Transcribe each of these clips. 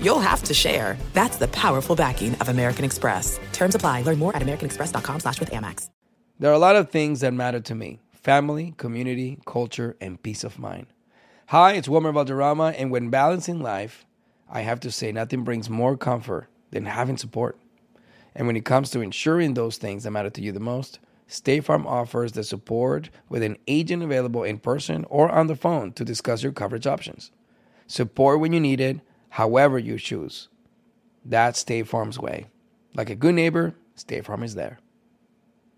you'll have to share. That's the powerful backing of American Express. Terms apply. Learn more at americanexpress.com slash with Amex. There are a lot of things that matter to me. Family, community, culture, and peace of mind. Hi, it's Wilmer Valderrama, and when balancing life, I have to say nothing brings more comfort than having support. And when it comes to ensuring those things that matter to you the most, State Farm offers the support with an agent available in person or on the phone to discuss your coverage options. Support when you need it, however you choose. That's State Farm's way. Like a good neighbor, State Farm is there.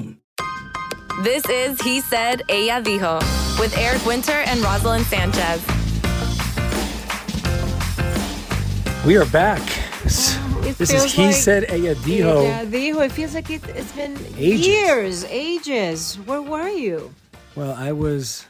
en This is He Said, Ella Dijo, with Eric Winter and Roselyn Sanchez. We are back. It This is He like- Said Ella Dijo. Yeah, dijo. It feels like it, it's been Ages. years, ages. Where were you? Well, I was,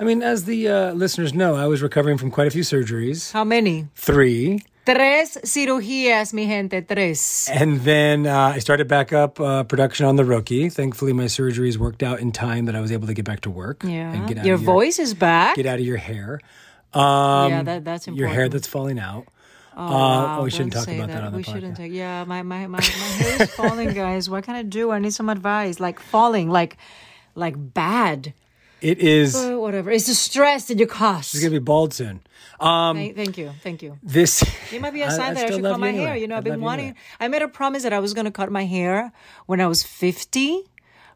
I mean, as the uh, listeners know, I was recovering from quite a few surgeries. How many? Three. Tres cirugías, mi gente. Tres. And then uh, I started back up uh, production on The Rookie. Thankfully, my surgeries worked out in time that I was able to get back to work. Yeah. And get out Your of voice is back. Get out of your hair. Um, Yeah, that- that's Your hair that's falling out. Oh, Uh, wow, oh, we shouldn't talk about that, on the we podcast. shouldn't take. Yeah, my my my, my hair is falling, guys. What can I do? I need some advice. Like falling, like like bad. It is. Whatever. It's the stress that you cause. She's gonna be bald soon. Um, thank, thank you, thank you. this. It might be a sign I that I still should cut my anyway. hair. You know, I I've been wanting. anyway. I made a promise that I was going to cut my hair when I was fifty,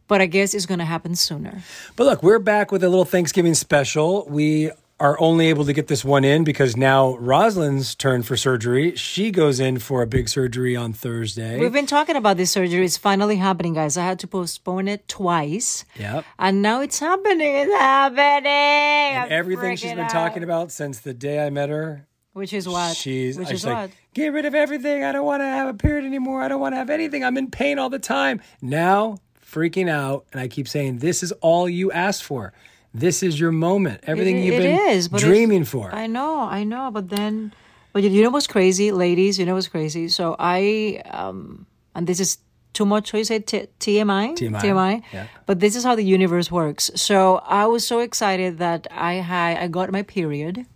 but I guess it's going to happen sooner. But look, we're back with a little Thanksgiving special. We are only able to get this one in because now Roselyn's turn for surgery. She goes in for a big surgery on Thursday. We've been talking about this surgery. It's finally happening, guys. I had to postpone it twice, Yep. and now it's happening. It's happening. And everything she's been talking about since the day I met her. which is what She's, which is like, what. get rid of everything. I don't want to have a period anymore. I don't want to have anything. I'm in pain all the time. Now, freaking out. And I keep saying, this is all you asked for. This is your moment. Everything It- you've it been is, dreaming for. I know, I know, but then, but you- know what's crazy, ladies? You know what's crazy? So I, um, and this is too much. How you say T- TMI? TMI, TMI. yeah. But this is how the universe works. So I was so excited that I had I got my period.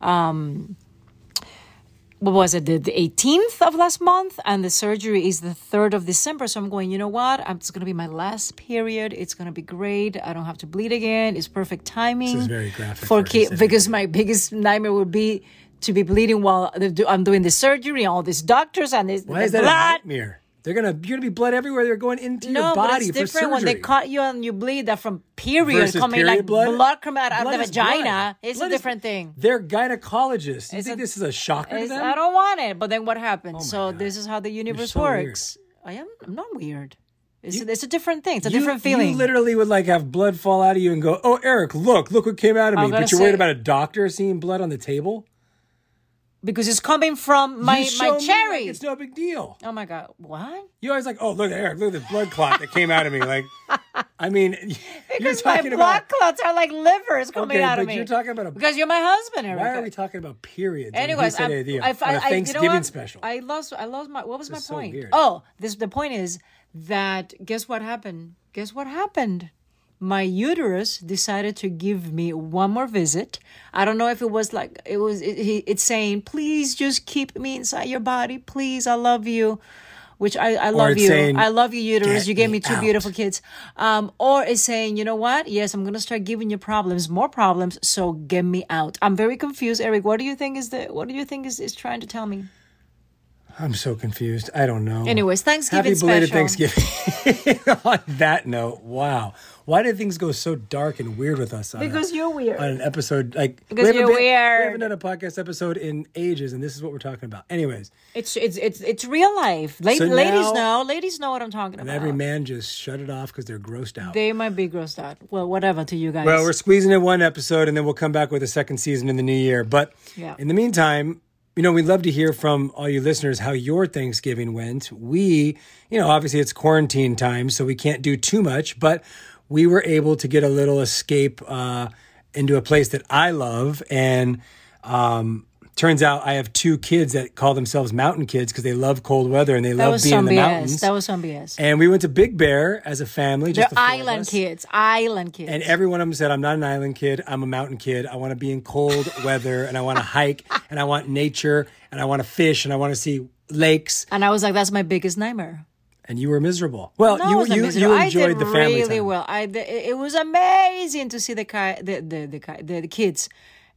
Um, what was it? The, the 18th of last month, and the surgery is the 3rd of December. So I'm going, you know what? It's going to be my last period. It's going to be great. I don't have to bleed again. It's perfect timing. This is very graphic For because my biggest nightmare would be to be bleeding while I'm doing the surgery, and all these doctors and this Why is that a nightmare? They're gonna you're gonna be blood everywhere. They're going into No, your but body it's for different when they cut you and you bleed that from period Versus coming period like blood? coming out Blood of the vagina. blood. It's Blood a is- different thing. They're gynecologists. You It's think a- this is a shocker to them? I don't want it, but then what happens? Oh so this is how the universe so weird. works. I am. I'm not weird. It's, it's a different thing. It's a You- different feeling. You literally would like have blood fall out of you and go, "Oh, Eric, look, look what came out of me." But you're worried about a doctor seeing blood on the table. Because it's coming from my my me like cherry. it's no big deal. oh my god! What? You always like, "Oh, look at Eric, look at the blood clot that came out of me." Like, I mean, you're Because my blood about. clots are like livers coming Okay, out of but me. you're talking about a. because you're my husband, Erica. Why are we talking about periods? Anyways, I'm- Idea I, I, I, you know Thanksgiving special. I lost. I lost my. What was my is so point? Oh, this. The point is that guess what happened? Guess what happened? My uterus decided to give me one more visit. I don't know if it was like it was. It, he- it's saying, "Please just keep me inside your body, please. I love you." Which I, I love you. saying, I love you, uterus. You gave me me two out." beautiful kids. Um, or it's saying, you know what? Yes, I'm gonna start giving you problems, more problems. So get me out. I'm very confused, Eric. What do you think is the? What do you think is, is trying to tell me? I'm so confused. I don't know. Anyways, Thanksgiving Happy belated special. Thanksgiving. on that note, wow. Why did things go so dark and weird with us? On a- Because you're weird. On an episode like Because we you're been- We haven't done a podcast episode in ages, and this is what we're talking about. Anyways, It's it's it's it's real life. La- So ladies now- know. Ladies know what I'm talking about. and about. every man just shut it off because they're grossed out. They might be grossed out. Well, whatever to you guys. Well, we're squeezing in one episode and then we'll come back with a second season in the new year. But Yeah. in the meantime, you know, we'd love to hear from all you listeners how your Thanksgiving went. We, you know, obviously it's quarantine time, so we can't do too much, but we were able to get a little escape uh, into a place that I love. And um, turns out I have two kids that call themselves mountain kids because they love cold weather and they that love being in the BS. mountains. That was some BS. and we went to Big Bear as a family. They're Just the island kids. Island kids. And every one of them said, I'm not an island kid. I'm a mountain kid. I want to be in cold weather and I want to hike and I want nature and I want to fish and I want to see lakes. And I was like, that's my biggest nightmare. And you were miserable. Well, No, you, you, miserable. you I enjoyed did the family really time. well. I the, it was amazing to see the ki- the the the, the the kids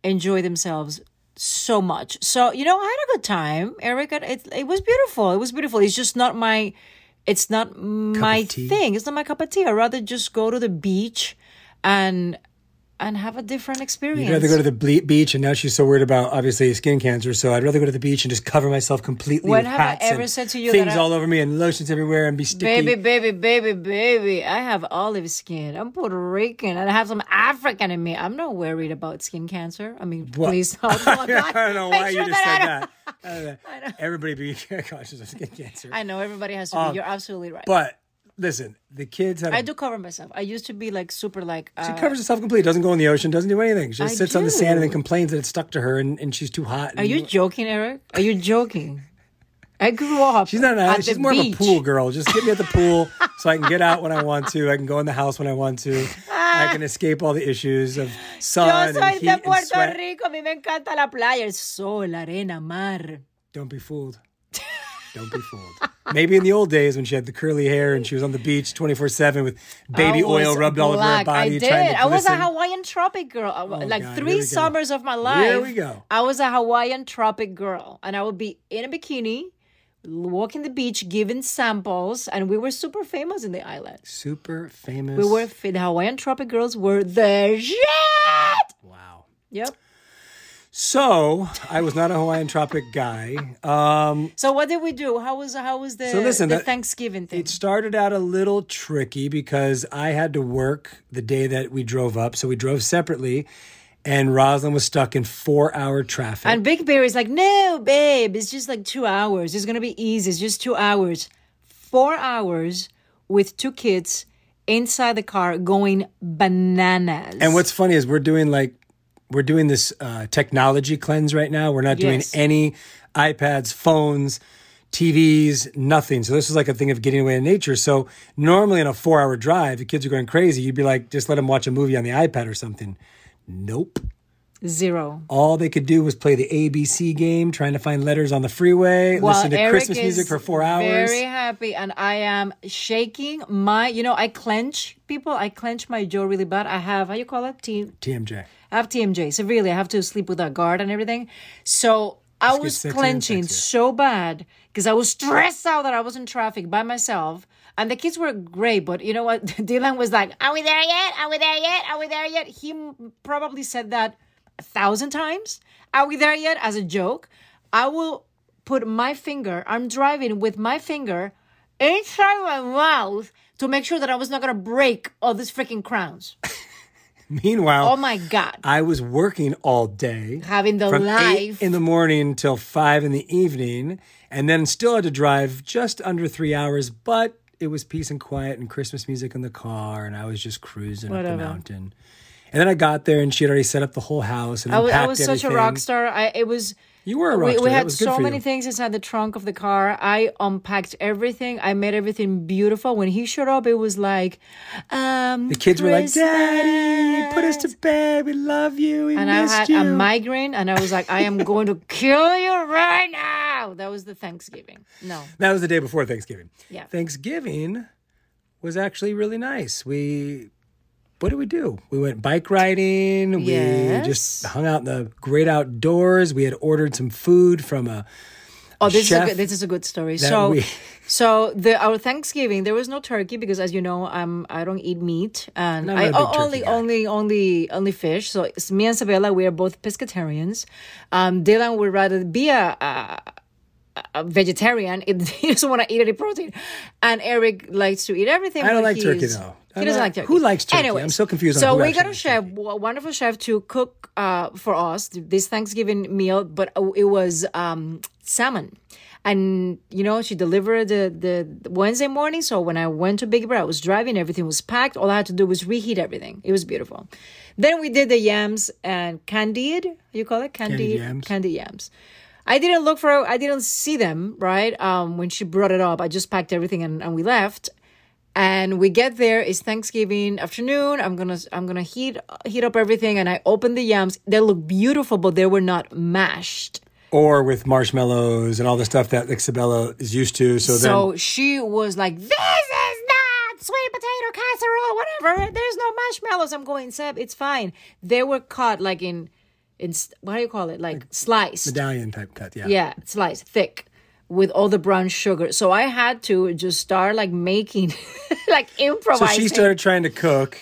enjoy themselves so much. So you know, I had a good time, Eric. It it was beautiful. It was beautiful. It's just not my. It's not my thing. It's not my cup of tea. I'd rather just go to the beach and and have a different experience. You'd rather go to the ble- beach, and now she's so worried about obviously skin cancer. So I'd rather go to the beach and just cover myself completely When with have I ever said to you things all over me and lotions everywhere and be sticky. Baby, baby, baby, baby. I have olive skin. I'm Puerto Rican and I have some African in me. I'm not worried about skin cancer. I mean, What? please don't. I don't know why sure you just that said that. I don't know. Everybody be cautious of skin cancer. I know everybody has to be. Um, You're absolutely right. But listen, the kids had. I a- do cover myself. I used to be like super like. Uh, She covers herself completely. Doesn't go in the ocean. Doesn't do anything. She just I sits on the sand and then complains that it's stuck to her and, and she's too hot. are you joking, Eric? Are you joking? I grew up. She's not. An, at she's more beach. of a pool girl. Just get me at the pool so I can get out when I want to. I can go in the house when I want to. I can escape all the issues of Yo sun soy and heat de and Puerto sweat. Rico. A mí me encanta la playa, el sol, la arena, mar. Don't be fooled. Don't be fooled. Maybe in the old days when she had the curly hair and she was on the beach 24 7 with baby oil rubbed all over her body. I did. Trying to I was a. Hawaiian tropic girl. I- oh, like God, three summers of my life. Here we go. I was a Hawaiian tropic girl, and I would be in a bikini, walking the beach, giving samples, and we were super famous in the island. Super famous. We were the Hawaiian tropic girls were the shit. Wow. Yep. So I was not a Hawaiian Tropic guy. Um, So what did we do? How was how was the, So listen, the Thanksgiving thing? It started out a little tricky because I had to work the day that we drove up. So we drove separately, and Roselyn was stuck in four hour traffic. And Big Bear is like, no, babe, it's just like two hours. It's gonna be easy. It's just two hours. Four hours with two kids inside the car going bananas. And what's funny is we're doing like we're doing this uh, technology cleanse right now. We're not doing Yes. any iPads, phones, TVs, nothing. So this is like a thing of getting away in nature. So normally in a four hour drive, the kids are going crazy. You'd be like, just let them watch a movie on the iPad or something. Nope. Zero. All they could do was play the ABC game, trying to find letters on the freeway, listen to Eric Christmas music for four hours. Very happy, and I am shaking my. You know, I clench people. I clench my jaw really bad. I have how you call it? T- TMJ. I have TMJ severely. I have to sleep with a guard and everything. So I Let's was clenching so bad because I was stressed out that I was in traffic by myself. And the kids were great, but you know what? Dylan was like, "Are we there yet? Are we there yet? Are we there yet?" He probably said that a thousand times. Are we there yet? As a joke. I will put my finger. I'm driving with my finger inside my mouth to make sure that I was not gonna break all these freaking crowns. Meanwhile, Oh my god! I was working all day. Having the from life. in the morning till five in the evening, and then still had to drive just under three hours. But it was peace and quiet and Christmas music in the car, and I was just cruising up the mountain. And then I got there, and she had already set up the whole house and I was, I was such a rock star. I it was You were a rock we, star. we had so many you. things inside the trunk of the car. I unpacked everything. I made everything beautiful. When he showed up, it was like, um, The kids were like, "Daddy, put us to bed. We love you. We And I had you." a migraine, and I was like, I am going to kill you right now. That was the Thanksgiving. No. That was the day before Thanksgiving. Yeah. Thanksgiving was actually really nice. We, what did we do? We went bike riding. We just hung out in the great outdoors. We had ordered some food from a. Oh, this is a good, this is a good story. So, we- so the our Thanksgiving there was no turkey because, as you know, I'm I don't eat meat and I oh, only guy. only only only fish. So it's me and Sebella, we are both pescatarians. Um, Dylan would rather be a. a a vegetarian, it, he doesn't want to eat any protein, and Eric likes to eat everything. I don't like turkey, though. He doesn't like turkey. who likes turkey? Anyways, I'm so confused on So we got a chef, a wonderful chef, to cook uh, for us this Thanksgiving meal, but uh, it was um, salmon. And you know, she delivered the, the Wednesday morning. So when I went to Big Bear, I was driving, everything was packed. All I had to do was reheat everything. It was beautiful. Then we did the yams and candied. You call it candied yams. Candied yams. I didn't look for. I didn't see them right um, when she brought it up. I just packed everything and, and we left. And we get there. It's Thanksgiving afternoon. I'm gonna I'm gonna heat heat up everything. And I open the yams. They look beautiful, but they were not mashed. Or with marshmallows and all the stuff that Sebella is used to. So, So then. she was like, "This is not sweet potato casserole, whatever. There's no marshmallows." I'm going, Seb, it's fine. They were cut like in, in what do you call it? Like sliced. Medallion type cut, yeah. Yeah, sliced thick with all the brown sugar. So I had to just start like making, like improvising. So she started trying to cook.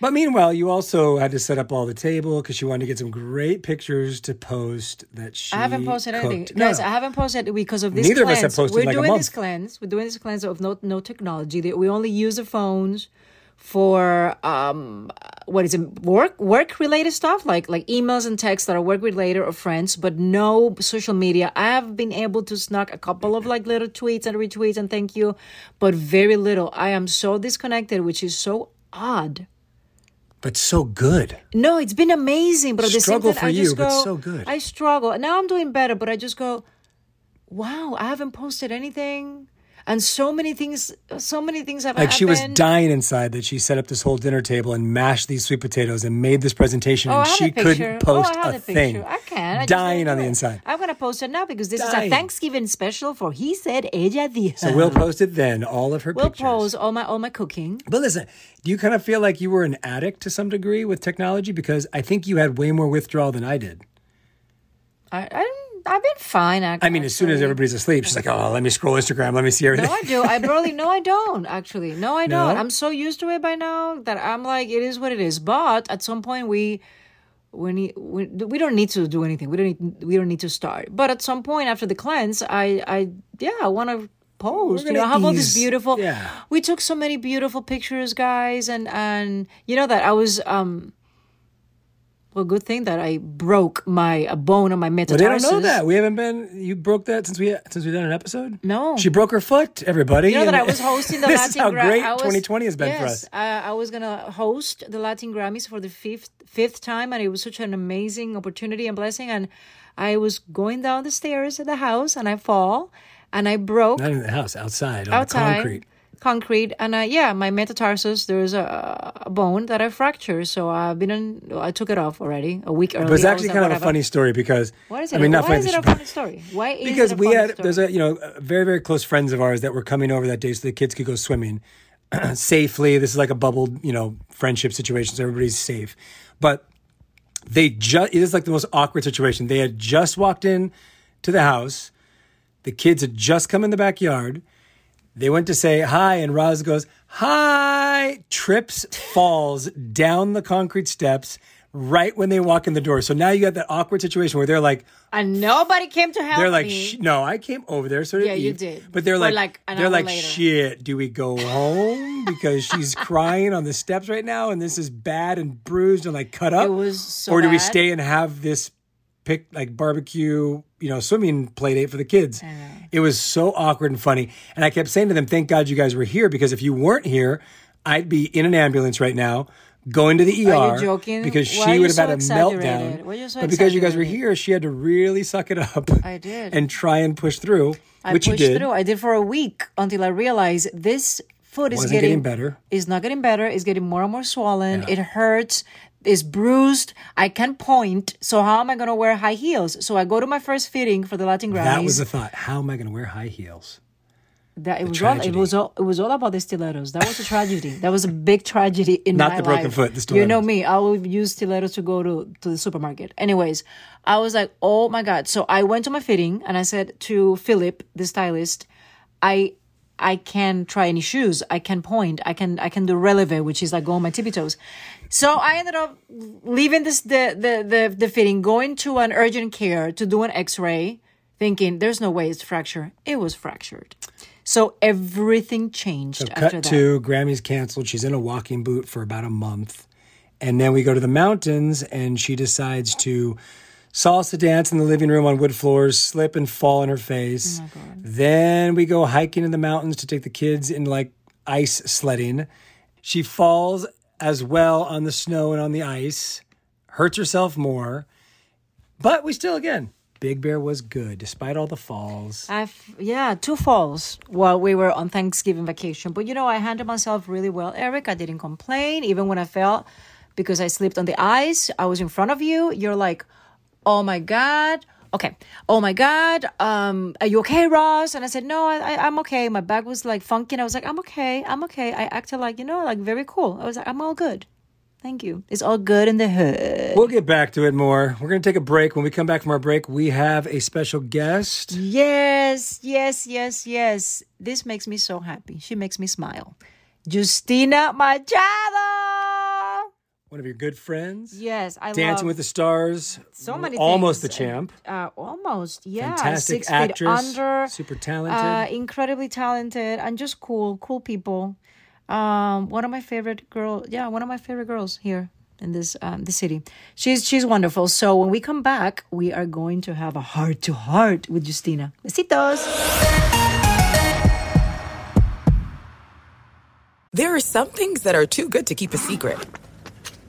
But meanwhile, you also had to set up all the table because she wanted to get some great pictures to post that she I haven't posted anything, cooked. No, guys. no. I haven't posted because of this. Neither of us cleanse. have posted We're like doing this cleanse. We're doing this cleanse of no no technology. We only use the phones for um what is it work work related stuff like like emails and texts that are work related or friends but no social media i have been able to snug a couple of like little tweets and retweets and thank you but very little i am so disconnected which is so odd but so good. no, it's been amazing, but Struggle time, for you, just but so good. I struggle. Now I'm doing better, but I just go, wow, I haven't posted anything, and so many things, so many things have Like she was dying inside that she set up this whole dinner table and mashed these sweet potatoes and made this presentation Oh, and she couldn't oh, post oh, I have a thing. I can. I dying on the inside. I'm gonna post it now because this is a Thanksgiving special for He Said Ella Dijo. So we'll post it then, all of her We'll pictures. post all my all my cooking. But listen, do you kind of feel like you were an addict to some degree with technology? Because I think you had way more withdrawal than I did. I, I I've been fine. Actually. I mean, as soon as everybody's asleep, she's like, oh, let me scroll Instagram. Let me see everything. No, I do. I barely. No, I don't. Actually, no, I don't. No? I'm so used to it by now that I'm like, it is what it is. But at some point, we we need we, we don't need to do anything. We don't need we don't need to start. But at some point after the cleanse, I I yeah, I want to post. You know, have all this beautiful. yeah. We took so many beautiful pictures, guys, and and you know that I was um. Well, good thing that I broke my a bone on my But metatarsus. they don't know that. We haven't been. You broke that since we since we done an episode. No. she broke her foot. Everybody. You know that I was hosting the this Latin is how great was- 2020 has been for us. I, I was gonna host the Latin Grammys for the fifth fifth time, and it was such an amazing opportunity and blessing. And I was going down the stairs at the house, and I fall, and I broke Not in the house, outside on outside the concrete. Concrete, and uh, yeah, my metatarsus. There's a, a bone that I fractured, so I've been. In, I took it off already a week early. But it's was actually kind of a funny story because What is it? I mean, not Why funny. is it a funny story? Why is because we had story? there's a you know very very close friends of ours that were coming over that day so the kids could go swimming safely. This is like a bubbled you know friendship situation, so everybody's safe. But they just it is like the most awkward situation. They had just walked in to the house. The kids had just come in the backyard. They went to say hi, and Roz goes, Hi, trips, falls down the concrete steps right when they walk in the door. So now you got that awkward situation where they're like, and nobody came to help they're like, me. No, I came over there. So Yeah, you did. But they're like, like they're like, later. shit. Do we go home because she's crying on the steps right now, and this is bad and bruised and like cut up? It was so or do we stay and have this pick like barbecue, you know, swimming play date for the kids? It was so awkward and funny, and I kept saying to them, "Thank God you guys were here because if you weren't here." I'd be in an ambulance right now, going to the ER Are you joking? because Why she would have so had a meltdown. Why are you so but because you guys were here, she had to really suck it up. I did. and try and push through, I which you did. through. I did for a week until I realized this foot is getting, getting better. It's not getting better. It's getting more and more swollen. It hurts. It's bruised. I can't point. So how am I going to wear high heels? So I go to my first fitting for the Latin Grammys. That was the thought. How am I going to wear high heels? That it was all, it was all it was all about the stilettos. That was a tragedy. that was a big tragedy in Not my the broken life. foot, the You know me. I will use stilettos to go to to the supermarket. Anyways, I was like, oh my god. So I went to my fitting and I said to Philip, the stylist, I I can try any shoes. I can point. I can I can do releve, which is like go on my tippy toes. So I ended up leaving this the the the, the fitting, going to an urgent care to do an X-ray, thinking there's no way it's fractured. It was fractured. So everything changed So after cut that. to Grammy's canceled. She's in a walking boot for about a month. And then we go to the mountains and she decides to salsa dance in the living room on wood floors, slip and fall on her face. Oh then we go hiking in the mountains to take the kids in like ice sledding. She falls as well on the snow and on the ice, hurts herself more. But we still, again, Big Bear was good despite all the falls. I've yeah, two falls while we were on Thanksgiving vacation. But you know, I handled myself really well, Eric. I didn't complain even when I fell because I slipped on the ice. I was in front of you. You're like, "Oh my god." Okay. Oh my God. Um, are you okay, Roz? And I said, no, I, I, I'm okay. My bag was like funky. And I was like, I'm okay. I'm okay. I acted like, you know, like very cool. I was like, I'm all good. Thank you. It's all good in the hood. We'll get back to it more. We're going to take a break. When we come back from our break, we have a special guest. Yes, yes, yes, yes. This makes me so happy. She makes me smile. Justina Machado. One of your good friends. Yes, I Dancing love with the Stars. so many Almost the things. champ. Uh, almost, yeah. Fantastic Six actress, feet under. super talented. Uh, incredibly talented and just cool, cool people. Um, one of my favorite girl. Yeah, one of my favorite girls here in this um, the city. She's she's wonderful. So when we come back, we are going to have a heart to heart with Justina. Besitos. There are some things that are too good to keep a secret.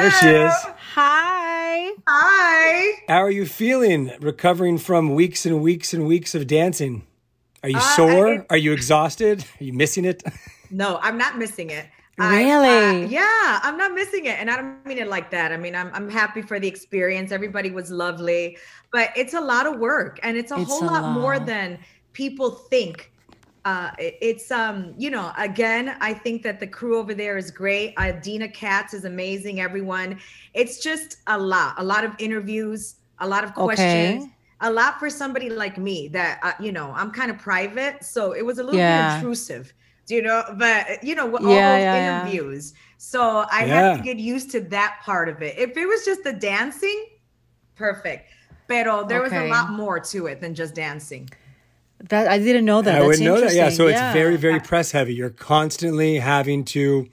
There she is. Hi. Hi. Hi. How are you feeling recovering from weeks and weeks and weeks of dancing? Are you Uh, sore? I- are you exhausted? Are you missing it? No, I'm not missing it. I- Really? uh, yeah, I'm not missing it, and I don't mean it like that. I mean, I'm I'm happy for the experience. Everybody was lovely, but it's a lot of work, and it's a It's whole a lot, more than people think. Uh, it- it's um, you know, again, I think that the crew over there is great. Uh, Deena Katz is amazing. Everyone, it's just a lot, a lot of interviews, a lot of questions. Okay. A lot for somebody like me that uh, you know I'm kind of private, so it was a little Yeah. bit intrusive do you know but you know all Yeah, those yeah, yeah. interviews so i Yeah. had to get used to that part of it if it was just the dancing perfect pero there was a lot more to it than just dancing That I didn't know that. I That's would know that. Yeah. interesting. So it's very, very press heavy. You're constantly having to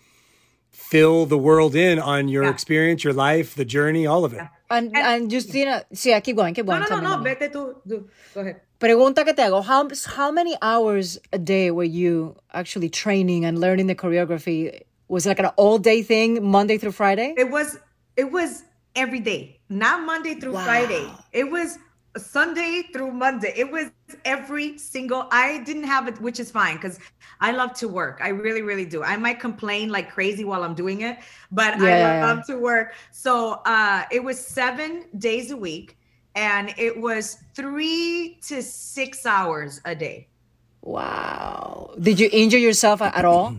fill the world in on your Yeah. experience, your life, the journey, all of it. And, and Justina, sí, keep going, keep no going. no tell no no vete tú, tú. go ahead Pregunta que te hago. How, how many hours a day were you actually training and learning the choreography? Was it like an all day thing, Monday through Friday? it was it was every day not monday through friday it was sunday through monday. It was every single i didn't have it which is fine because i love to work. I really really do. I might complain like crazy while i'm doing it but Yeah, i love to work. So uh it was seven days a week and it was three to six hours a day. Wow. Did you injure yourself at all?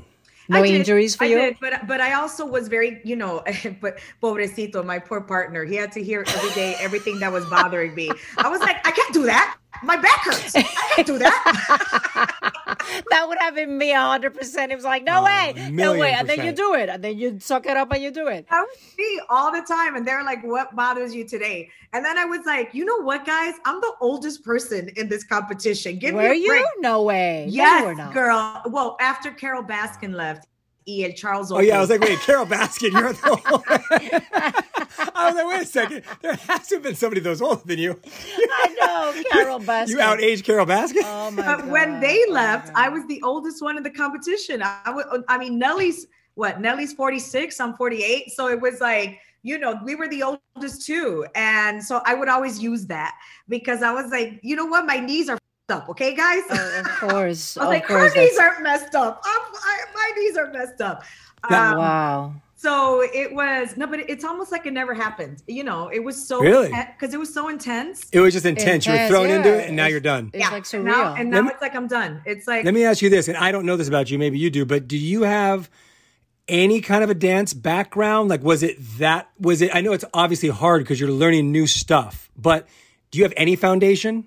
No did, injuries for I you? did, but but I also was very, you know, but pobrecito, my poor partner. He had to hear every day everything that was bothering me. I was like, I can't do that. My back hurts. I can't do that. that would have been me 100%. It was like, no Oh, way, no million way. And then you do it. And then you suck it up and you do it. That was me all the time. And they're like, what bothers you today? And then I was like, you know what, guys? I'm the oldest person in this competition. Give Were me a you? break. No way. No, Yes, you were not. girl. Well, after Carole Baskin left, E and Charles. Oh yeah, I was like, wait, Carole Baskin, you're the oldest. I was like, wait a second. There has to have been somebody that was older than you. I know, Carole Baskin. You outaged Carole Baskin? Oh my But God. when they left, my I was the oldest one in the competition. I would, I mean, Nelly's what? Nelly's 46, I'm 48. So it was like, you know, we were the oldest too. And so I would always use that because I was like, you know what? My knees are f***ed up. Okay, guys? Oh, of course. I was of like, course. her knees that's- aren't messed up. I'm, my knees are messed up. Um, wow. So it was no, but it's almost like it never happened. You know, it was so Really? because it was so intense. It was just intense. you were Intense, thrown into it and now It's- you're done. It's like and now, and now me- it's like I'm done. It's like Let me ask you this, and I don't know this about you, maybe you do, but do you have any kind of a dance background? Like, was it that, was it, I know it's obviously hard because you're learning new stuff, but do you have any foundation?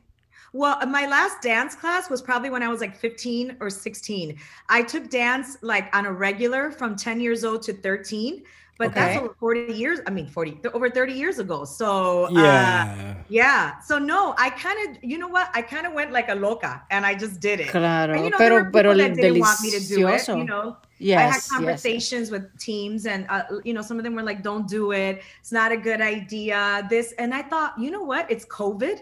Well, my last dance class was probably when I was like 15 or 16. I took dance like on a regular from 10 years old to 13, but that's over 40 years. I mean, 40 over 30 years ago. So, uh, Yeah. yeah. So, no, I kind of, you know what? I kind of went like a loca and I just did it. Claro, And, you know, pero- there were people pero that didn't want me to do it. delicioso. You know, I had Yes, yes. conversations with teams, and uh, you know, some of them were like, "Don't do it. It's not a good idea." This, and I thought, you know what? It's COVID.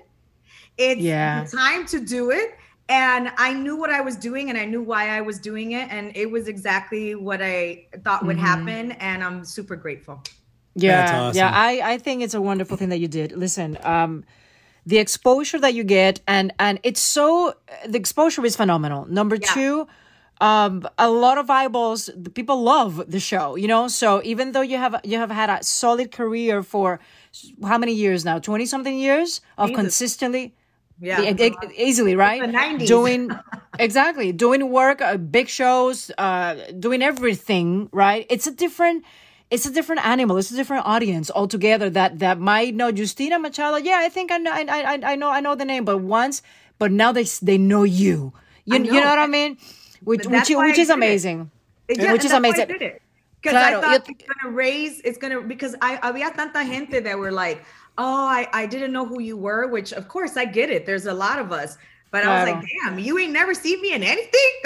It's Yeah. time to do it. And I knew what I was doing, and I knew why I was doing it, and it was exactly what I thought would Mm-hmm. happen. And I'm super grateful. Yeah, That's awesome. yeah. I, I think it's a wonderful thing that you did. Listen, um, the exposure that you get, and and it's so the exposure is phenomenal. Number Yeah. two, um, a lot of eyeballs. The people love the show, you know. So even though you have you have had a solid career for how many years now? Twenty something years of Jesus. consistently. Yeah. e- e- easily, right? the 90s. Doing exactly, doing work, uh, big shows, uh, doing everything, right? It's a different, it's a different animal. It's a different audience altogether. That that might know Justina Machado. Yeah, I think I know, I, I, I know, I know the name, but once, but now they they know you. You, I you know know. what I mean? Which which which is amazing. Yeah, which is amazing. I. Because Claro, I thought it's gonna raise, it's gonna because I había tanta gente that were like, oh, I, I didn't know who you were, which of course I get it. There's a lot of us. But I was like, damn, you ain't never seen me in anything.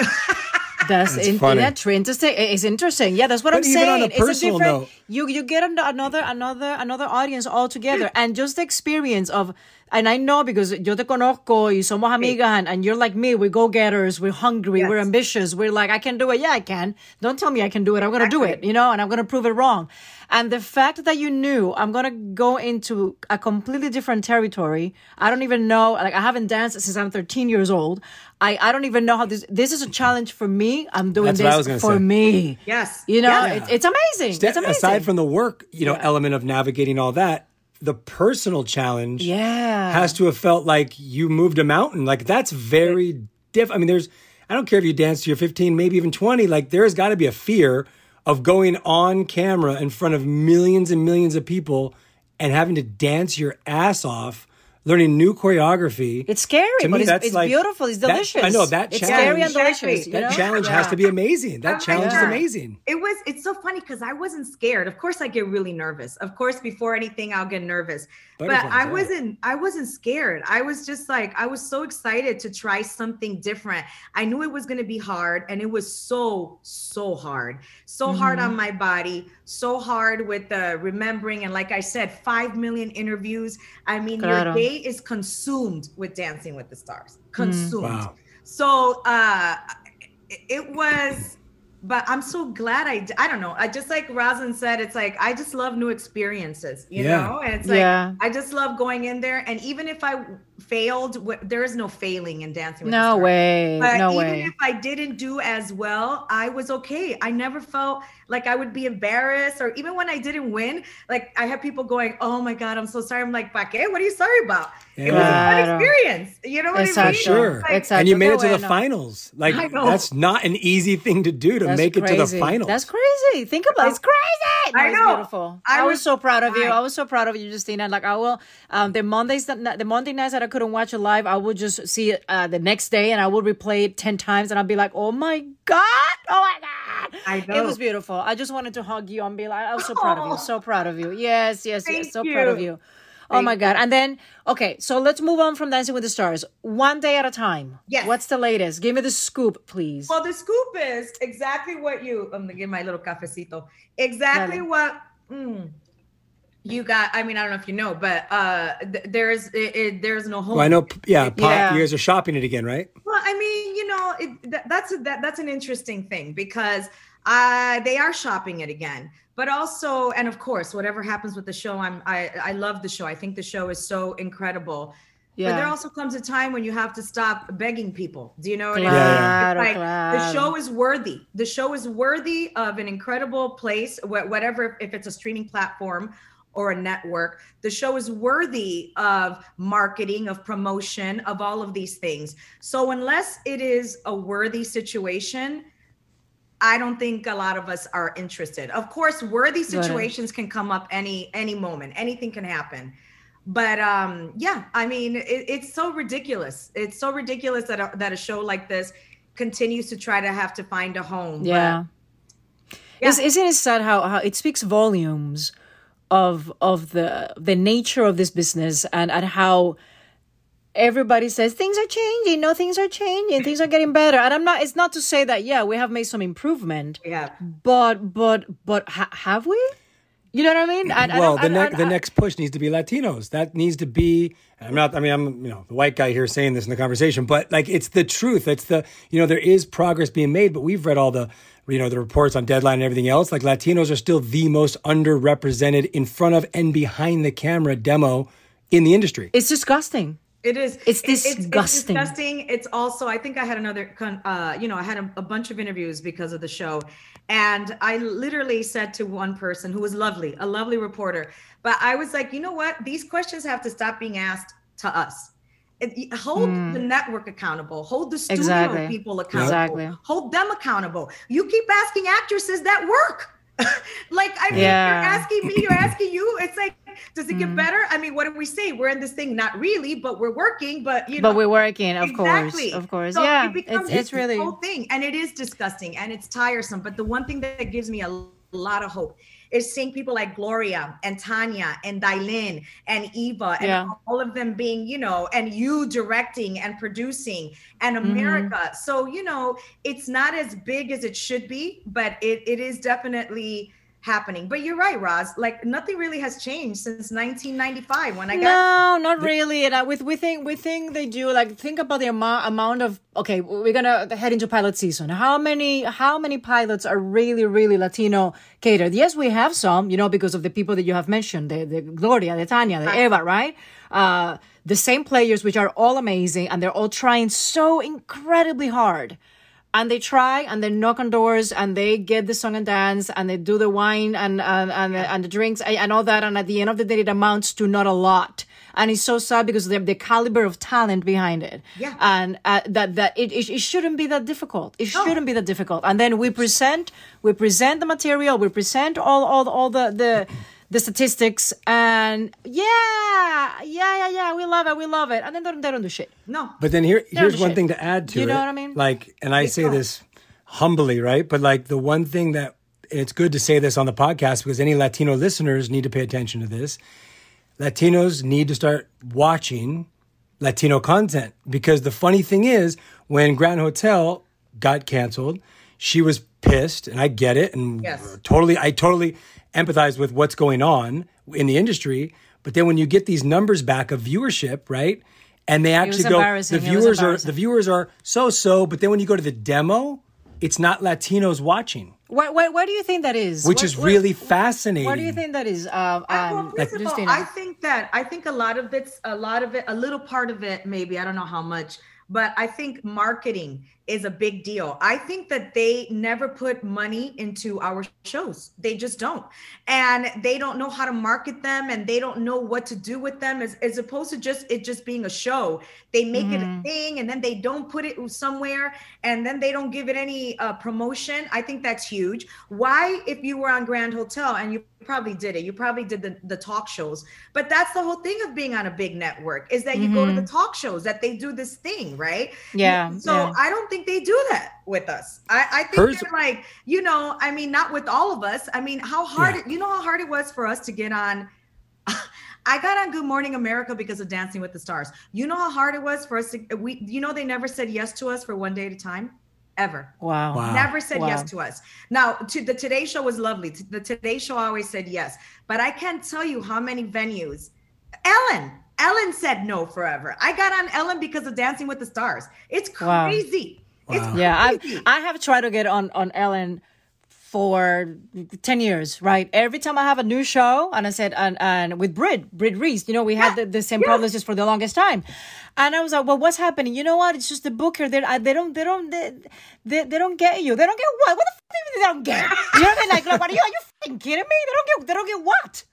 That's, in, that's interesting. It's interesting. Yeah, that's what But I'm saying. it's a different. note- You you get another another another audience altogether, and just the experience of and I know because yo te conozco y somos amigas and, and you're like me, we're go-getters, we're hungry, Yes. we're ambitious, we're like, I can do it. Yeah, I can. Don't tell me I can do it. I'm going to do it, you know, and I'm going to prove it wrong. And the fact that you knew I'm going to go into a completely different territory. I don't even know, like I haven't danced since I'm 13 years old. I, I don't even know how this, this is a challenge for me. I'm doing That's what I was this for say. me. Yes. You know, Yeah. it's, it's amazing. Sta- it's amazing. Aside from the work, you know, element of navigating all that, the personal challenge yeah. has to have felt like you moved a mountain. Like that's very diff. I mean, there's. I don't care if you dance to your 15, maybe even 20. Like there's got to be a fear of going on camera in front of millions and millions of people and having to dance your ass off, learning new choreography. It's scary, To but me, it's, that's it's like- beautiful. It's that- delicious. I know, that It's challenge- scary and delicious. Exactly. You that know? challenge has to be amazing. That Oh my challenge is amazing. It was. It's so funny because I wasn't scared. Of course, I get really nervous. Of course, before anything, I'll get nervous. But I yeah. wasn't. I wasn't scared. I was just like I was so excited to try something different. I knew it was going to be hard, and it was so so hard. So hard Mm-hmm. on my body. So hard with the remembering. And like I said, five million interviews. I mean, Claro. your day is consumed with Dancing with the Stars. Consumed. Wow. So uh it- it was but I'm so glad I, I don't know. I just like Rosin said it's like I just love new experiences, you Yeah. know? And it's like Yeah. I just love going in there and even if I failed wh- there is no failing in dancing with the No Stars. way. But no even way. if I didn't do as well, I was okay. I never felt like I would be embarrassed, or even when I didn't win, like I had people going, "Oh my god, I'm so sorry." I'm like, Paque. What are you sorry about?" It was a Claro. fun experience. You know what I mean? Exacto. Sure. Like, Exacto. and you made Qué it to the bueno. finals. Like that's not an easy thing to do to That's make it to the crazy. finals. That's crazy. Think about it. It's crazy. No, I know. beautiful. I, I was, was so proud of you. crying. I was so proud of you, Justina. Like I will, um, the Mondays that the Monday nights that I couldn't watch it live, I would just see it uh, the next day, and I would replay it ten times, and I'd be like, "Oh my god! Oh my god!" I It was beautiful. I just wanted to hug you and be like, "I was so proud of you. So proud of you. Yes, yes, yes. Thank So proud of you. you." Oh my god! And then, okay, so let's move on from Dancing with the Stars, one day at a time. Yes. What's the latest? Give me the scoop, please. Well, the scoop is exactly what you. I'm gonna give my little cafecito. Exactly Dale. what mm, you got. I mean, I don't know if you know, but uh, th- there's it, it, there's no home. well, I know. Yeah, Pop, Yeah. you guys are shopping it again, right? Well, I mean, you know, it, that, that's a, that, that's an interesting thing because uh, they are shopping it again. But also, and of course, whatever happens with the show, I'm I I love the show. I think the show is so incredible. yeah. But there also comes a time when you have to stop begging people. Do you know what Claro, I mean? It's like the show is worthy. The show is worthy of an incredible place, whatever, if it's a streaming platform or a network. The show is worthy of marketing, of promotion, of all of these things. So unless it is a worthy situation, I don't think a lot of us are interested. Of course, worthy situations can come up any any moment. Anything can happen. But um yeah, I mean, it, it's so ridiculous. It's so ridiculous that a, that a show like this continues to try to have to find a home. But Yeah. Yeah. Is, isn't it sad how, how it speaks volumes of of the the nature of this business and and how everybody says things are changing, no things are changing, things are getting better. And I'm not it's not to say that yeah, we have made some improvement, yeah. but but but ha- have we? You know what I mean? I, I well, don't- the, I- next I- the next push needs to be Latinos. That needs to be. I'm not. I mean, I'm you know the white guy here saying this in the conversation, but like it's the truth. It's the you know there is progress being made, but we've read all the you know the reports on Deadline and everything else. Like Latinos are still the most underrepresented in front of and behind the camera demo in the industry. It's disgusting. It is. It's It- It's, disgusting. disgusting. It's also. I think I had another. con- Uh, you know, I had a, a bunch of interviews because of the show, and I literally said to one person who was lovely, a lovely reporter, but I was like, you know what? These questions have to stop being asked to us. Hold the network accountable. Hold the studio Hmm. Exactly. people accountable. Exactly. Hold them accountable. You keep asking actresses that work. like I mean, Yeah. you're asking me, you're asking you. It's like, does it get better? I mean, what do we say? We're in this thing, not really, but we're working. But you know, But we're working, of Exactly. course. Of course. So yeah. it becomes It's it's really whole thing, and it is disgusting and it's tiresome. But the one thing that gives me a lot of hope is seeing people like Gloria and Tanya and Dailyn and Eva and Yeah. all of them being, you know, and you directing and producing and Mm-hmm. America. So, you know, it's not as big as it should be, but it, it is definitely happening. But you're right, Roz. Like nothing really has changed since 1995 when I got. No, not really. And uh, with we think we think they do. Like think about the amount amount of. Okay, we're gonna head into pilot season. How many how many pilots are really really Latino catered? Yes, we have some. You know, because of the people that you have mentioned, the the Gloria, the Tanya, the Eva, right? Uh, the same players, which are all amazing, and they're all trying so incredibly hard and they try and they knock on doors and they get the song and dance and they do the wine and and and, and the drinks and all that. And at the end of the day it amounts to not a lot. And it's so sad because of the caliber of talent behind it. Yeah. and uh, that that it, it, it shouldn't be that difficult. It shouldn't be that difficult. And then we present we present the material we present all all all the the the statistics and yeah yeah yeah yeah we love it we love it and then they don't, they don't do shit No. But then here, They're here's one shit. thing to add to You it. know what I mean? Like, and I say this humbly, right? But like the one thing that it's good to say this on the podcast because any Latino listeners need to pay attention to this. Latinos need to start watching Latino content because the funny thing is when Grand Hotel got canceled, she was pissed, and I get it, and Yes. totally, I totally empathize with what's going on in the industry. But then when you get these numbers back of viewership, right, and they actually go, the embarrassing. It was viewers are the viewers are so so, but then when you go to the demo, it's not Latinos watching, why, why, why do you think that is which What- is what- really fascinating. What do you think that is? Um, I, well, first of all, I think that I think a lot of it's a lot of it, a little part of it, maybe I don't know how much, but I think marketing is a big deal. I think that they never put money into our shows. They just don't, and they don't know how to market them, and they don't know what to do with them, as, as opposed to just it just being a show. They make it a thing, and then they don't put it somewhere, and then they don't give it any uh, promotion. I think that's huge. Why, if you were on Grand Hotel and you probably did it. You probably did the, the talk shows. But that's the whole thing of being on a big network is that you go to the talk shows, that they do this thing, right? Mm-hmm. Yeah, So yeah. I don't think they do that with us. I, I think Hers- they're like, you know, I mean, not with all of us. I mean, how hard, Yeah. it, you know, how hard it was for us to get on. I got on Good Morning America because of Dancing with the Stars. You know how hard it was for us to, we, you know, they never said yes to us for one day at a time, ever. wow. Wow. Never said Wow. yes to us. Now, to the Today Show was lovely. The Today Show always said yes, but I can't tell you how many venues. Ellen, Ellen said no forever. I got on Ellen because of Dancing with the Stars. It's Wow. Crazy. It's Yeah. I I have tried to get on on Ellen for 10 years, right? Every time I have a new show, and I said, and, and with Brit, Brit Reese, you know, we had the, the same problems just for the longest time. And I was like, well, what's happening? You know what? It's just the booker. They, uh, they don't, they don't, they, they, they don't get you. They don't get what? What the fuck do you mean they don't get? You know what I mean? Like, like what are you, are you fucking kidding me? They don't get, they don't get what?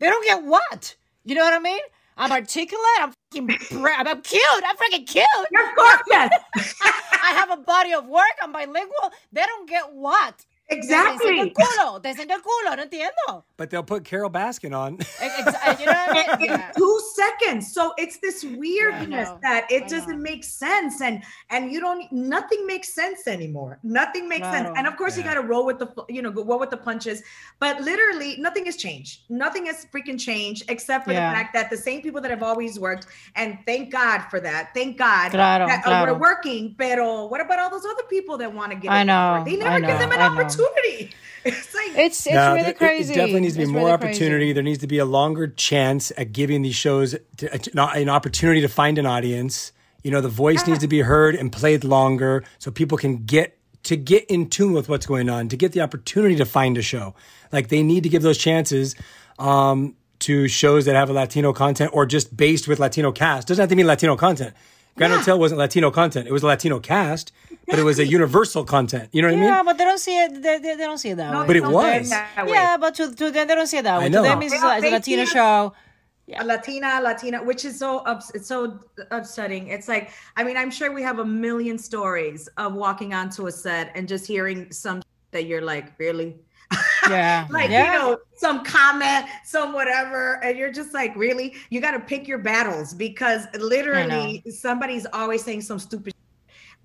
They don't get what? You know what I mean? I'm articulate. I'm fucking, bra- I'm cute. I'm freaking cute. You're gorgeous. I have a body of work. I'm bilingual. They don't get what? Te exactly. enseño el culo. Te enseño el culo. No entiendo. But they'll put Carole Baskin on. Ex- ex- you know I mean? Yeah. two seconds. So it's this weirdness know. that it I doesn't know. make sense, and and you don't. Nothing makes sense anymore. Nothing makes sense. And of course, you got to roll with the you know go roll with the punches. But literally, nothing has changed. Nothing has freaking changed except for Yeah. the fact that the same people that have always worked, and thank God for that. Thank God Claro, that uh, claro. we're working. Pero what about all those other people that want to get? I in know, They I never give them an I know. Opportunity. It's like It's it's No, really there- crazy. It definitely needs to be It's more really opportunity. crazy. There needs to be a longer chance at giving these shows to, uh, an opportunity to find an audience. You know, the voice needs to be heard and played longer so people can get to get in tune with what's going on, to get the opportunity to find a show. Like they need to give those chances um, to shows that have a Latino content or just based with Latino cast. Doesn't have to be Latino content. Grand Hotel wasn't Latino content. It was a Latino cast, but it was a universal content. You know what I mean? Yeah, but they don't see it. They, they, they don't see it that No, way. But it was. think that way. Yeah, but to, to them, they don't see it that way. I To know. them, it's, They- a, it's a Latina see it- show. a Latina, Latina, which is so ups, it's so upsetting. It's like, I mean, I'm sure we have a million stories of walking onto a set and just hearing some that you're like, really? Yeah. like yeah. you know, some comment, some whatever, and you're just like, really? You got to pick your battles because literally somebody's always saying some stupid, shit,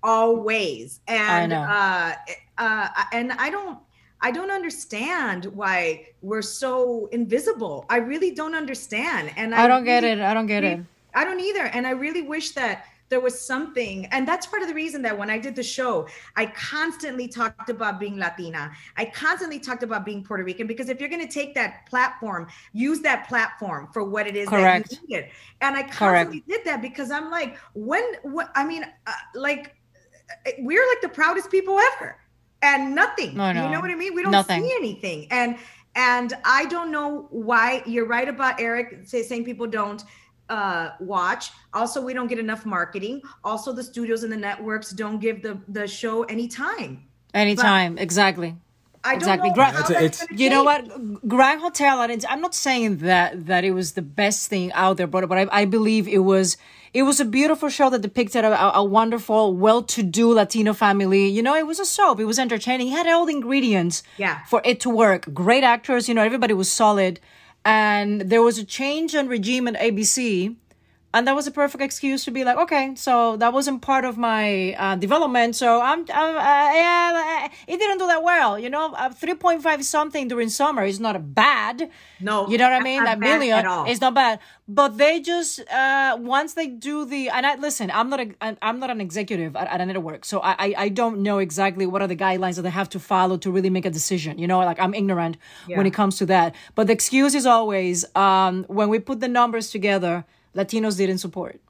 always, and uh, uh, and I don't. I don't understand why we're so invisible. I really don't understand. And I I don't get really- it. I don't get it. I don't either. And I really wish that there was something and that's part of the reason that when i did the show i constantly talked about being latina i constantly talked about being puerto rican because if you're going to take that platform use that platform for what it is Correct. that you need it and i constantly did that because i'm like when what i mean uh, like we're like the proudest people ever and nothing know. you know what i mean we don't Nothing. see anything and and i don't know why you're right about eric say, saying people don't uh watch also we don't get enough marketing also the studios and the networks don't give the the show any time any time exactly. I Exactly. don't know Gra- It's it's- You know what? Grand Hotel, and it's, I'm not saying that that it was the best thing out there, but but I, I believe it was it was a beautiful show that depicted a, a, a wonderful, well-to-do Latino family. You know, it was a soap. It was entertaining. It had all the ingredients Yeah. for it to work. Great actors. You know, everybody was solid, and there was a change in regime at ABC. And that was a perfect excuse to be like, okay, so that wasn't part of my uh, development. So I'm, I'm uh, yeah, it didn't do that well. You know, uh, 3.5 something during summer is not bad. No, You know what I mean? That million is not bad. But they just, uh, once they do the, and I, listen, I'm not a, I'm- not an executive at, at a network. So I, I, I don't know exactly what are the guidelines that they have to follow to really make a decision. You know, like I'm ignorant when it comes to that. But the excuse is always, um, when we put the numbers together, Latinos didn't support.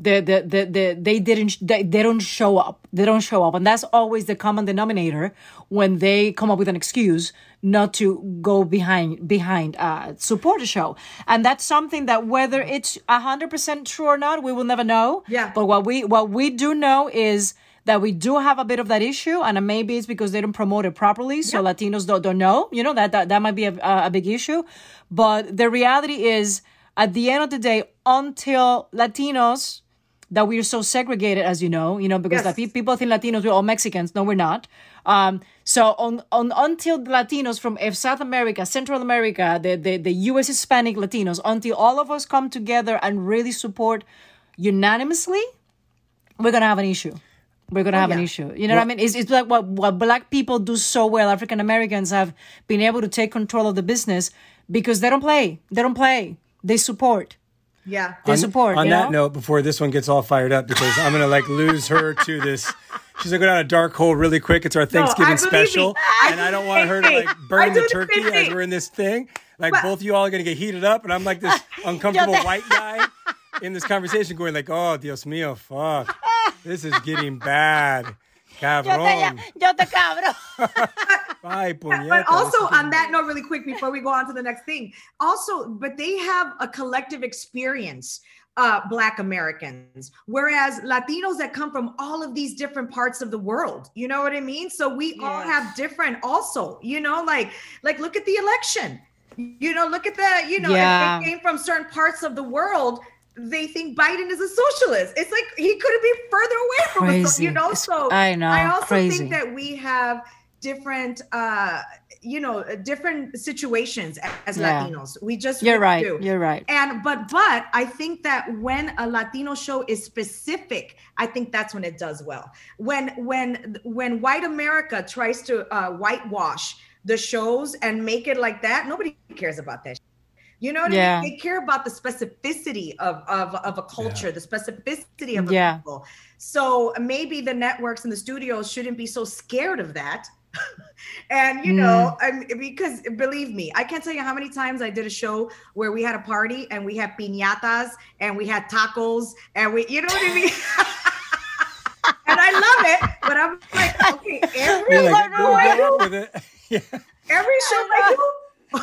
The, the, the, the, they didn't they, they don't show up. They don't show up. And that's always the common denominator when they come up with an excuse not to go behind behind uh support a show. And that's something that whether it's 100% true or not we will never know. Yeah. but what we what we do know is that we do have a bit of that issue and maybe it's because they don't promote it properly so latinos don't, don't know. You know that, that that might be a, a big issue. But the reality is at the end of the day until latinos that we're so segregated, as you know, you know, because Yes. people think Latinos we're all Mexicans. No, we're not. Um, so on, on until Latinos from eh, South America, Central America, the, the the U.S. Hispanic Latinos, until all of us come together and really support unanimously, we're gonna have an issue. We're gonna have an issue. You know what I mean? It's, it's like what, what black people do so well. African Americans have been able to take control of the business because they don't play. They don't play. They support. yeah They on, support. on that know? note, before this one gets all fired up, because I'm gonna like lose her to this. She's gonna go down a dark hole really quick. It's our Thanksgiving believe me. special, I and I do don't want her to like burn the the turkey same as we're in this thing. Like But- both of you all are gonna get heated up, and I'm like this uncomfortable white guy in this conversation, going like, "Oh, Dios mío, fuck, this is getting bad." Yo te, Cabrón. yo te cabro. Ay, puñeta, but also on that note really quick before we go on to the next thing also but they have a collective experience uh black americans whereas latinos that come from all of these different parts of the world you know what i mean so we all have different also you know like like look at the election you know look at the you know Yeah. if they came from certain parts of the world they think Biden is a socialist. It's like he couldn't be further away from us, Crazy. you know. So I know, I also crazy. think that we have different uh you know different situations as Yeah. latinos we just You're right. do. You're right. and but but i think that when a latino show is specific i think that's when it does well when when when white america tries to uh whitewash the shows and make it like that nobody cares about that you know what Yeah. I mean? They care about the specificity of of, of a culture, the specificity of a Yeah. people. So maybe the networks and the studios shouldn't be so scared of that. and you know, Mm. I'm, because believe me, I can't tell you how many times I did a show where we had a party and we had piñatas and we had tacos and we, you know what I mean. and I love it, but I'm like, okay, every like, show I do, with it. yeah. every show I do,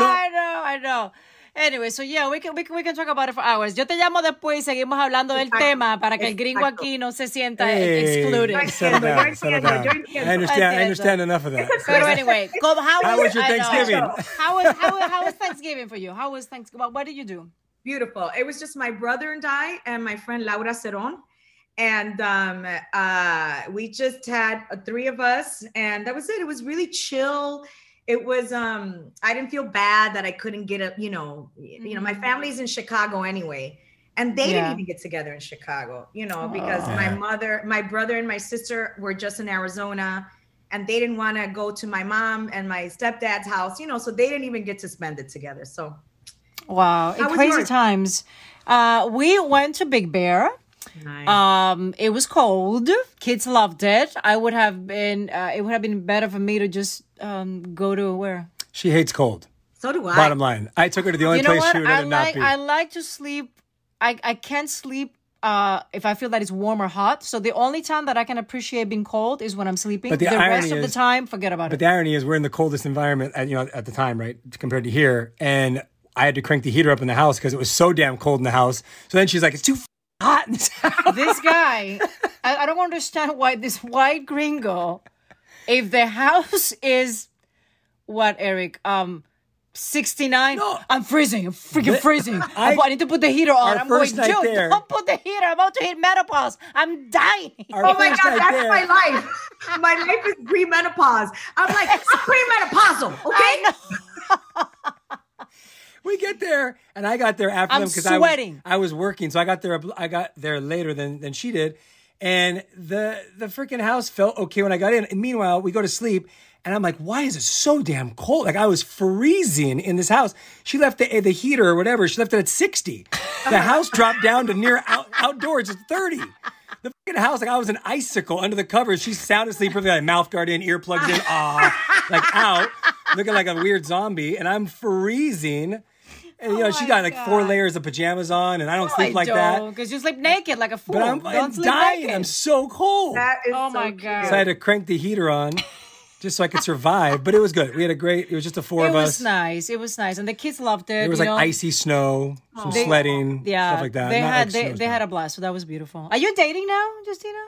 I know, I know. Anyway, so yeah, we can, we can, we can talk about it for hours. Yo te llamo después y seguimos hablando del Exacto. tema para que el gringo Exacto. aquí no se sienta Hey, excluded. settle Yo down, settle down. I understand. I Entiendo. understand enough of that. Pero anyway, go, how, How was your I know. Thanksgiving? How was how, was- how was Thanksgiving for you? How was Thanksgiving? What, what did you do? beautiful. It was just my brother and I and my friend Laura Ceron. And um, uh, we just had uh, three of us, and that was it. It was really chill. It was um, I didn't feel bad that I couldn't get a, you know, y- you know, my family's in Chicago anyway. And they Yeah. didn't even get together in Chicago, you know, because Oh. my mother, my brother, and my sister were just in Arizona and they didn't want to go to my mom and my stepdad's house, you know, so they didn't even get to spend it together. So Wow, in crazy yours? times. Uh, we went to Big Bear. Nice. Um, it was cold. Kids loved it. I would have been. Uh, it would have been better for me to just um go to where. She hates cold. so do I. Bottom line, I took her to the only you know place what? she would I not like. be. I like to sleep. I I can't sleep. Uh, if I feel that it's warm or hot, so the only time that I can appreciate being cold is when I'm sleeping. But the rest irony of the time, forget about But it. But the irony is, we're in the coldest environment, at, you know, at the time, right, compared to here, and I had to crank the heater up in the house because it was so damn cold in the house. So then she's like, "It's too f- hot in this house." this guy, I, I don't understand why this white gringo, if the house is what Eric, um, 69, I'm freezing, I'm freaking freezing. I, I- need to put the heater on. Our I'm going, first night dude, there- don't put the heater. I'm about to hit menopause. I'm dying. Our Oh my god, that's there- my life. My life is pre menopause. I'm like, I'm premenopausal, okay? We get there, and I got there after I'm them because I was. I was working, so I got there. I got there later than than she did, and the the freaking house felt okay when I got in. And meanwhile, we go to sleep. And I'm like, why is it so damn cold? Like I was freezing in this house. She left the the heater or whatever. She left it at 60. The house dropped down to near out, outdoors. It's 30. The fucking house, like I was an icicle under the covers. She's sound asleep, probably like mouth guard in, earplugs in, ah, like out, looking like a weird zombie. And I'm freezing. And you know, oh she got like four layers of pajamas on, and I don't I sleep like that. Because you sleep naked like a fool. But I'm, don't I'm sleep dying. naked. I'm so cold. That is Oh so my cute. God. So I had to crank the heater on just so I could survive. But it was good. We had a great. It was just the four it of us. It was nice. It was nice, and the kids loved it. There was you like know? icy snow, some They- sledding, yeah, stuff like that. They Not had like they, they had a blast, so that was beautiful. Are you dating now, Justina?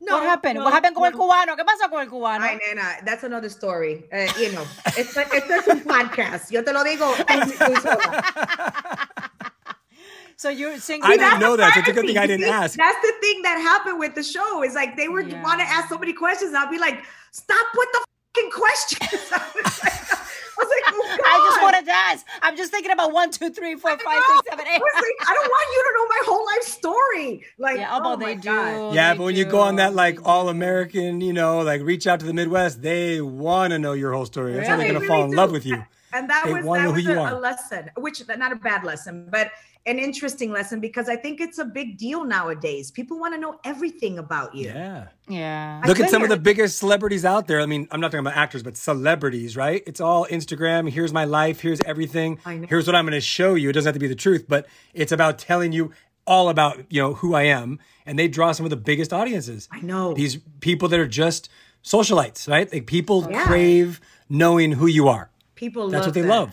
No, what happened? no, what happened con el cubano? ¿Qué pasó con el cubano? Ay, nena, that's another story. Uh, you know, esto, esto es un podcast. Yo te lo digo. en- en sola. so you're single. I didn't know that. So it's a good thing I didn't See, ask. That's the thing that happened with the show. Is like they were Yeah. want to ask so many questions. I'll be like, stop with the fucking questions. I like, I oh I just want to dance. I'm just thinking about one, two, three, four, five, No, six, seven, I was like, I don't want you to know my whole life story. Like, Yeah, oh, but my they God. Yeah, they but when you go on that like all. American, you know, like reach out to the Midwest, they want to know your whole story. That's how they're gonna They fall really in love with you. And that They was that was a, a lesson which not a bad lesson but an interesting lesson because i think it's a big deal nowadays people want to know everything about you Yeah. Yeah. Look at some of the biggest celebrities out there. I mean, I'm not talking about actors, but celebrities, right? It's all Instagram. Here's my life. Here's everything. I know. Here's what I'm going to show you. It doesn't have to be the truth, but it's about telling you all about, you know, who I am. And they draw some of the biggest audiences. I know. These people that are just socialites, right? Like people Yeah. crave knowing who you are. People That's love what they that. love.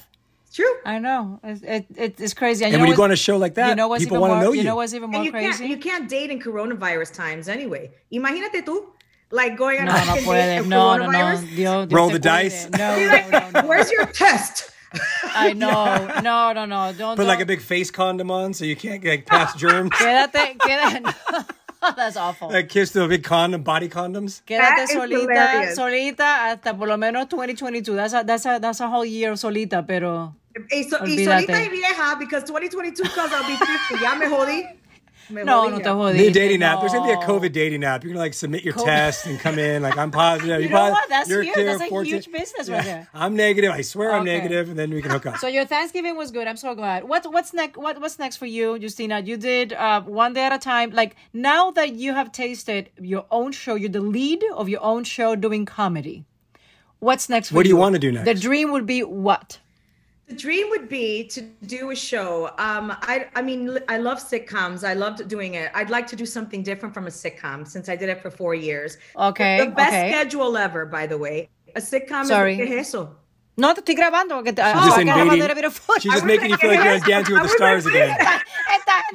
it's true I know. It, it, it- it's crazy. And you when you go on a show like that, you know what's people even want to more, know you you. know what's even more you crazy? can't you can't date in coronavirus times anyway imagínate tú like going on no, a no date puede. in No, no, no. coronavirus. Dios, Dios Roll the dice. No, no, no, no. where's your test I know. No, no, no. Don't. Put like a big face condom on so you can't get past germs. Quédate, quédate. That's awful. like kiss to a big condom, body condoms. Quédate That is solita, hilarious. solita hasta por lo menos 2022. That's a, that's a, that's a whole year solita, pero y, so, y solita y vieja because 2022 because I'll be 50 ya me jodí Me no, jodí no te ya. jodiste. New dating app. There's gonna be a. COVID dating app. You're gonna like submit your test and come in like I'm positive. You You're know posi- what? That's you're huge. clear, That's a 14 huge business right there. I'm negative. I swear I'm Okay. negative, and then we can hook up. So your Thanksgiving was good. I'm so glad. What what's next? What what's next for you, Justina? You did uh, one day at a time. Like now that you have tasted your own show, you're the lead of your own show doing comedy. What's next? For What do you you wanna do next? The dream would be what? The dream would be to do a show. Um, I, I mean, I love sitcoms. I loved doing it. I'd like to do something different from a sitcom since I did it for four years. Okay, The best okay. schedule ever, by the way. A sitcom Sorry. is ¿qué es eso? No te estoy grabando porque te, She's oh, just I gotta have a little bit of fun. She's just making you feel like, like you're on Dancing with the Stars again.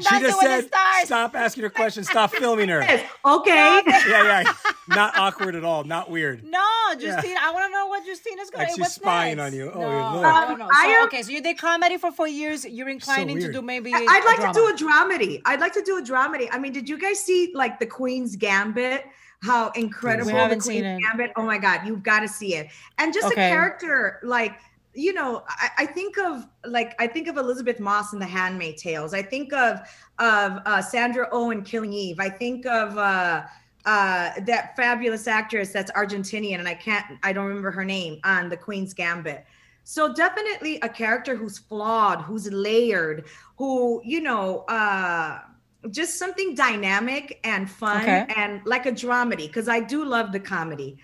She just said, "Stop asking her questions. Stop filming her." Okay. Yeah, yeah. Not awkward at all. Not weird. No, Justina. I want to know what Justina's going. Like she's what's spying next? on you. Oh, no, look. no, no. I So, am- okay, so you did comedy for four years. You're inclining to do maybe. I'd like drama. to do a dramedy. I'd like to do a dramedy. I mean, did you guys see like the Queen's Gambit? How incredible the Queen's. Gambit! Oh my God, you've got to see it. And just Okay. a character like you know, I, I think of like I think of Elisabeth Moss in The Handmaid Tales. I think of of uh, Sandra Oh in Killing Eve. I think of uh, uh, that fabulous actress that's Argentinian, and I can't I don't remember her name on The Queen's Gambit. So definitely a character who's flawed, who's layered, who you know uh, just something dynamic and fun Okay. and like a dramedy because I do love the comedy.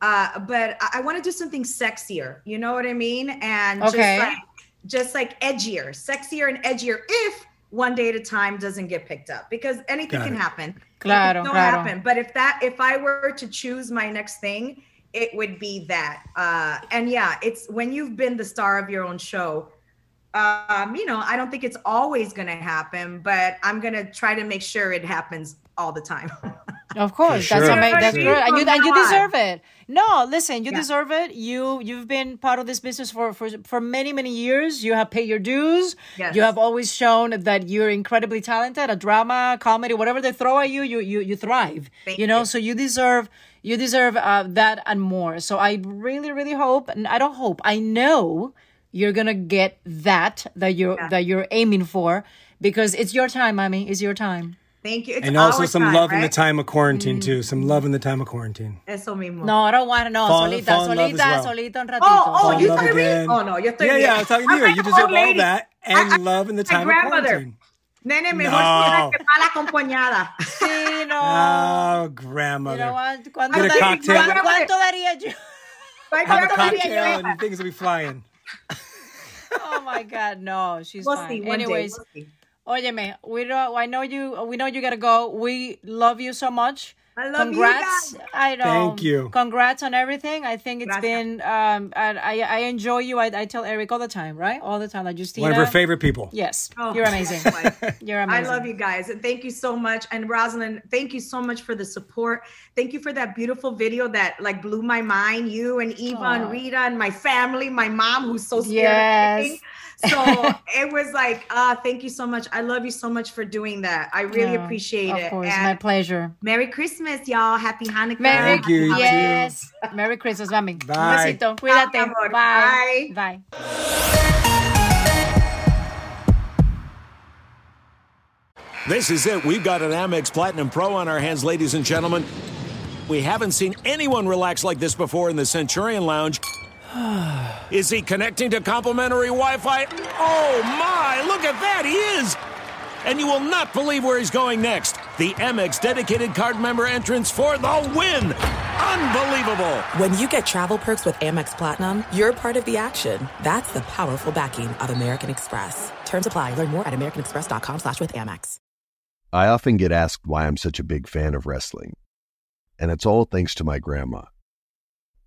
Uh, but I, I want to do something sexier. You know what I mean? And Okay. just like just like edgier, sexier and edgier. If one day at a time doesn't get picked up, because anything Got can it. happen. Claro, It can claro. happen. But if that, if I were to choose my next thing, it would be that. Uh, and yeah, it's when you've been the star of your own show. Um, you know, I don't think it's always going to happen, but I'm going to try to make sure it happens all the time. Of course, For that's sure. amazing. That's For good, and you and you deserve it. No, listen, you Yeah. deserve it. You you've been part of this business for for for many many years. You have paid your dues. Yes. You have always shown that you're incredibly talented. A drama, comedy, whatever they throw at you, you you you thrive. Thank you know, you. so you deserve you deserve uh, that and more. So I really really hope, and I don't hope, I know you're gonna get that that you're Yeah. that you're aiming for because it's your time, mommy. It's your time. Thank you. It's And also some time, love in the time of quarantine Mm. too. Some love in the time of quarantine. Eso mismo. No, I don't want to know. Fall- solita, fall in solita, well. solita un ratito. Oh, oh, Fall you love talking to me? Oh, no, yo estoy Yeah, bien. yeah, I'm talking to you. You an deserve old all that and I- love in the my time of quarantine. Nene, mejor No. ciega que mal acompañada. Sí, no. Oh, you grandmother. know what? ¿Cuánto, Get a cocktail. ¿cuánto- cuánto daría yo? Have a cocktail and things will be flying. Oh my God, no, she's We'll fine. see day. Anyways, We'll see. óyeme, we know, I know you. We know you gotta go. We love you so much. I love you Congrats. guys. I know. Thank you. Congrats on everything. I think it's Gracias. been. Um, I, I I enjoy you. I, I tell Eric all the time, right? All the time, like Justina. One of her favorite people. Yes, Oh, you're amazing. You're amazing. I love you guys and thank you so much. And Roselyn, thank you so much for the support. Thank you for that beautiful video that like blew my mind. You and Eva Aw. and Rita and my family, my mom who's so scared. Yes. Of everything. so it was like, uh, thank you so much. I love you so much for doing that. I really No, appreciate of it. Of course, And my pleasure. Merry Christmas, y'all. Happy Hanukkah. Merry Thank you, you too. Yes. Merry Christmas, mami. Bye. Un besito. Cuídate. Bye. Bye. Bye. This is it. We've got an Amex Platinum Pro on our hands, ladies and gentlemen. We haven't seen anyone relax like this before in the Centurion Lounge. Is he connecting to complimentary Wi Fi? Oh my, look at that! He is! And you will not believe where he's going next. The Amex dedicated card member entrance for the win! Unbelievable! When you get travel perks with Amex Platinum, you're part of the action. That's the powerful backing of American Express. Terms apply. Learn more at americanexpress.com slash with Amex. I often get asked why I'm such a big fan of wrestling. And it's all thanks to my grandma.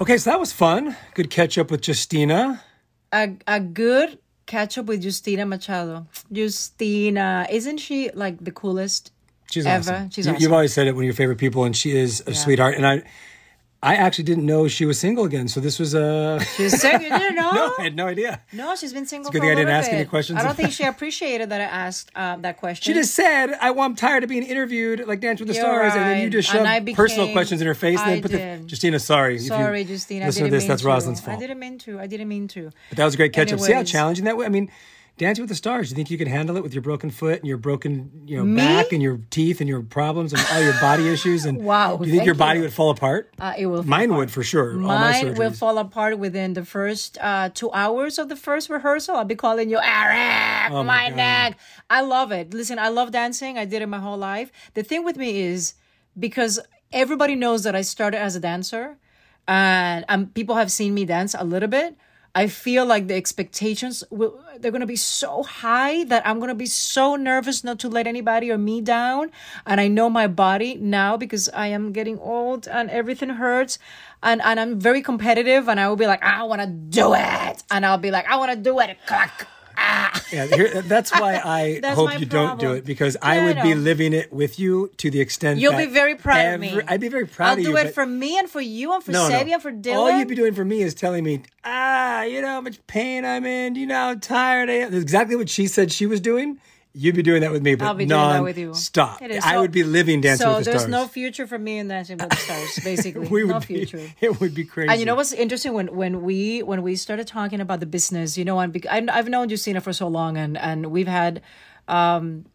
Okay, so that was fun. Good catch up with Justina. a a good catch up with Justina Machado. Justina, isn't she like the coolest She's ever? awesome. She's you, awesome. You've always said it, one of your favorite people, and she is a Yeah. sweetheart. And I, I actually didn't know she was single again. So this was a. She's single. You didn't know? no, I had no idea. No, she's been single. It's a good for a thing I didn't ask any questions I don't think she appreciated that I asked um, that question. She just said, I, well, "I'm tired of being interviewed like Dance with the You're Stars," and then you just shoved I personal questions in her face, and then did. the Justina. Sorry, Sorry, Justina. I Listen didn't to this. mean That's to. Roselyn's I didn't mean to. I didn't mean to. But that was a great catch up. See how challenging that was? I mean, Dancing with the Stars. Do you think you could handle it with your broken foot and your broken, you know, Me? back and your teeth and your problems and all your body issues? And Wow, do you think your body you. would fall apart? Uh, it will. Mine would for sure. Mine will fall apart within the first uh, two hours of the first rehearsal. I'll be calling you Eric, Oh my my, neck. I love it. Listen, I love dancing. I did it my whole life. The thing with me is because everybody knows that I started as a dancer, and um, people have seen me dance a little bit. I feel like the expectations will, they're going to be so high that I'm going to be so nervous not to let anybody or me down. And I know my body now because I am getting old and everything hurts. And, and I'm very competitive and I will be like, I want to do it. And I'll be like, I want to do it. Clack. Ah. Yeah, here, that's why I That's hope you don't do it because I would be living it with you to the extent that You'll be very proud of me. I'd be very proud I'll of you. do it for me and for you and for no. and for Dylan. All you'd be doing for me is telling me, ah, you know how much pain I'm in. Do you know how tired I am? That's exactly what she said she was doing. You'd be doing that with me, but I'll be doing that with you. Stop. It is. I So- would be living Dancing so with the Stars. So there's no future for me in Dancing with the Stars, basically. we would no be, future. It would be crazy. And you know what's interesting when when we when we started talking about the business, you know, and I- I've known Justina for so long, and and we've had, um,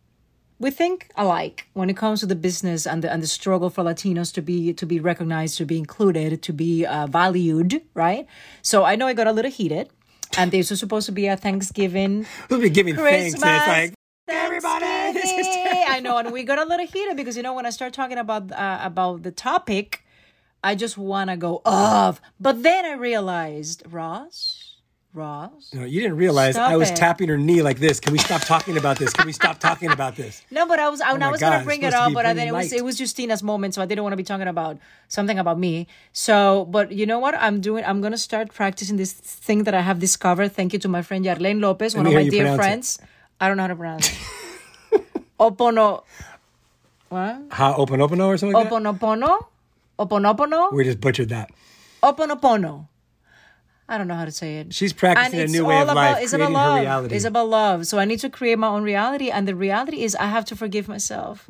we think alike when it comes to the business and the and the struggle for Latinos to be to be recognized, to be included, to be uh, valued, right? So I know I got a little heated, and this was supposed to be a Thanksgiving We'll be giving thanks. Christmas. And it's like, everybody. This is I know, and we got a little heated because you know when I start talking about uh, about the topic, I just want to go off. But then I realized, Roz, Roz. No, you didn't realize I was it. tapping her knee like this. Can we stop talking about this? Can we stop talking about this? No, but I was I, Oh I was gonna bring it up, but then it was it was Justina's moment, so I didn't want to be talking about something about me. So, but you know what? I'm doing. I'm gonna start practicing this thing that I have discovered. Thank you to my friend Yarlene Lopez, Let one of my dear friends. it. I don't know how to pronounce it. Opono. What? How open open or something like that? Oponopono? Oponopono? We just butchered that. Oponopono. I don't know how to say it. She's practicing a new way of about, life, It's about creating her love. reality. It's about love. So I need to create my own reality. And the reality is I have to forgive myself.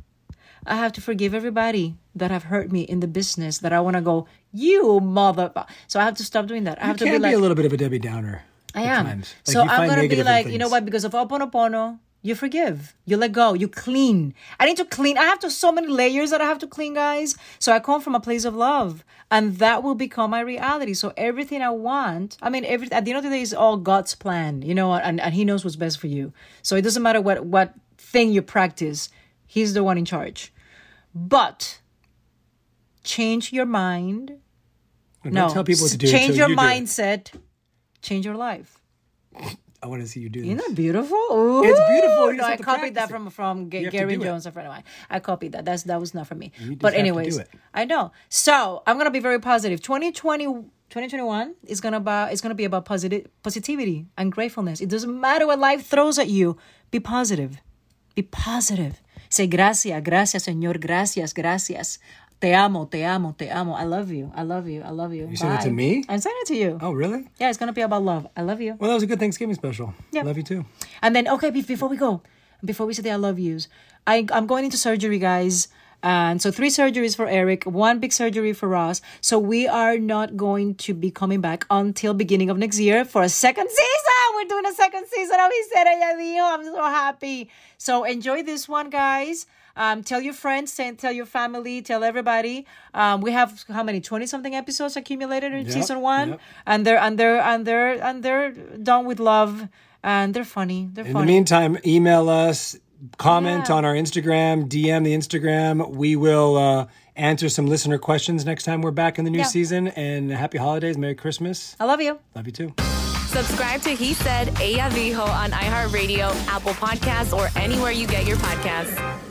I have to forgive everybody that have hurt me in the business that I want to go, you mother. So I have to stop doing that. I You have to be be, like, a little bit of a Debbie Downer. I am. Like, so I'm gonna be like, you know what? Because of Oponopono, you forgive, you let go, you clean. I need to clean. I have to so many layers that I have to clean, guys. So I come from a place of love, and that will become my reality. So everything I want, I mean, every at the end of the day, is all God's plan, you know, and and He knows what's best for you. So it doesn't matter what what thing you practice, He's the one in charge. But change your mind. No, tell people what to do Change your you mindset. Change your life. I want to see you do Isn't this. that beautiful? Ooh. It's beautiful. You No, I copied that from from G- You have to Gary it. Jones, a friend of mine. I copied that. That's that was not for me. But have to do anyways. I know. So I'm gonna be very positive. 2020, 2021 is gonna about it's gonna be about positive positivity and gratefulness. It doesn't matter what life throws at you. Be positive. Be positive. Say gracias, gracias, Señor, gracias, gracias. Te amo, te amo, te amo. I love you. I love you. I love you. You said it to me? I'm saying it to you. Oh, really? Yeah, it's gonna be about love. I love you. Well, that was a good Thanksgiving special. Yeah. Love you too. And then, okay, before we go, before we say the I love yous, I, I'm going into surgery, guys. And so three surgeries for Eric, one big surgery for Roz. So we are not going to be coming back until beginning of next year for a second season. We're doing a second season oh, of Said Ella Dijo. I'm so happy. So enjoy this one, guys. Um, tell your friends, tell tell your family, tell everybody. Um, we have how many twenty something episodes accumulated in Yep, season one, yep. and they're and they're and they're and they're done with love, and they're funny. They're In the funny. meantime, email us, comment Yeah. on our Instagram, DM the Instagram. We will uh, answer some listener questions next time we're back in the new Yeah. season. And happy holidays, Merry Christmas. I love you. Love you too. Subscribe to He Said Ella Dijo on iHeartRadio, Apple Podcasts, or anywhere you get your podcasts.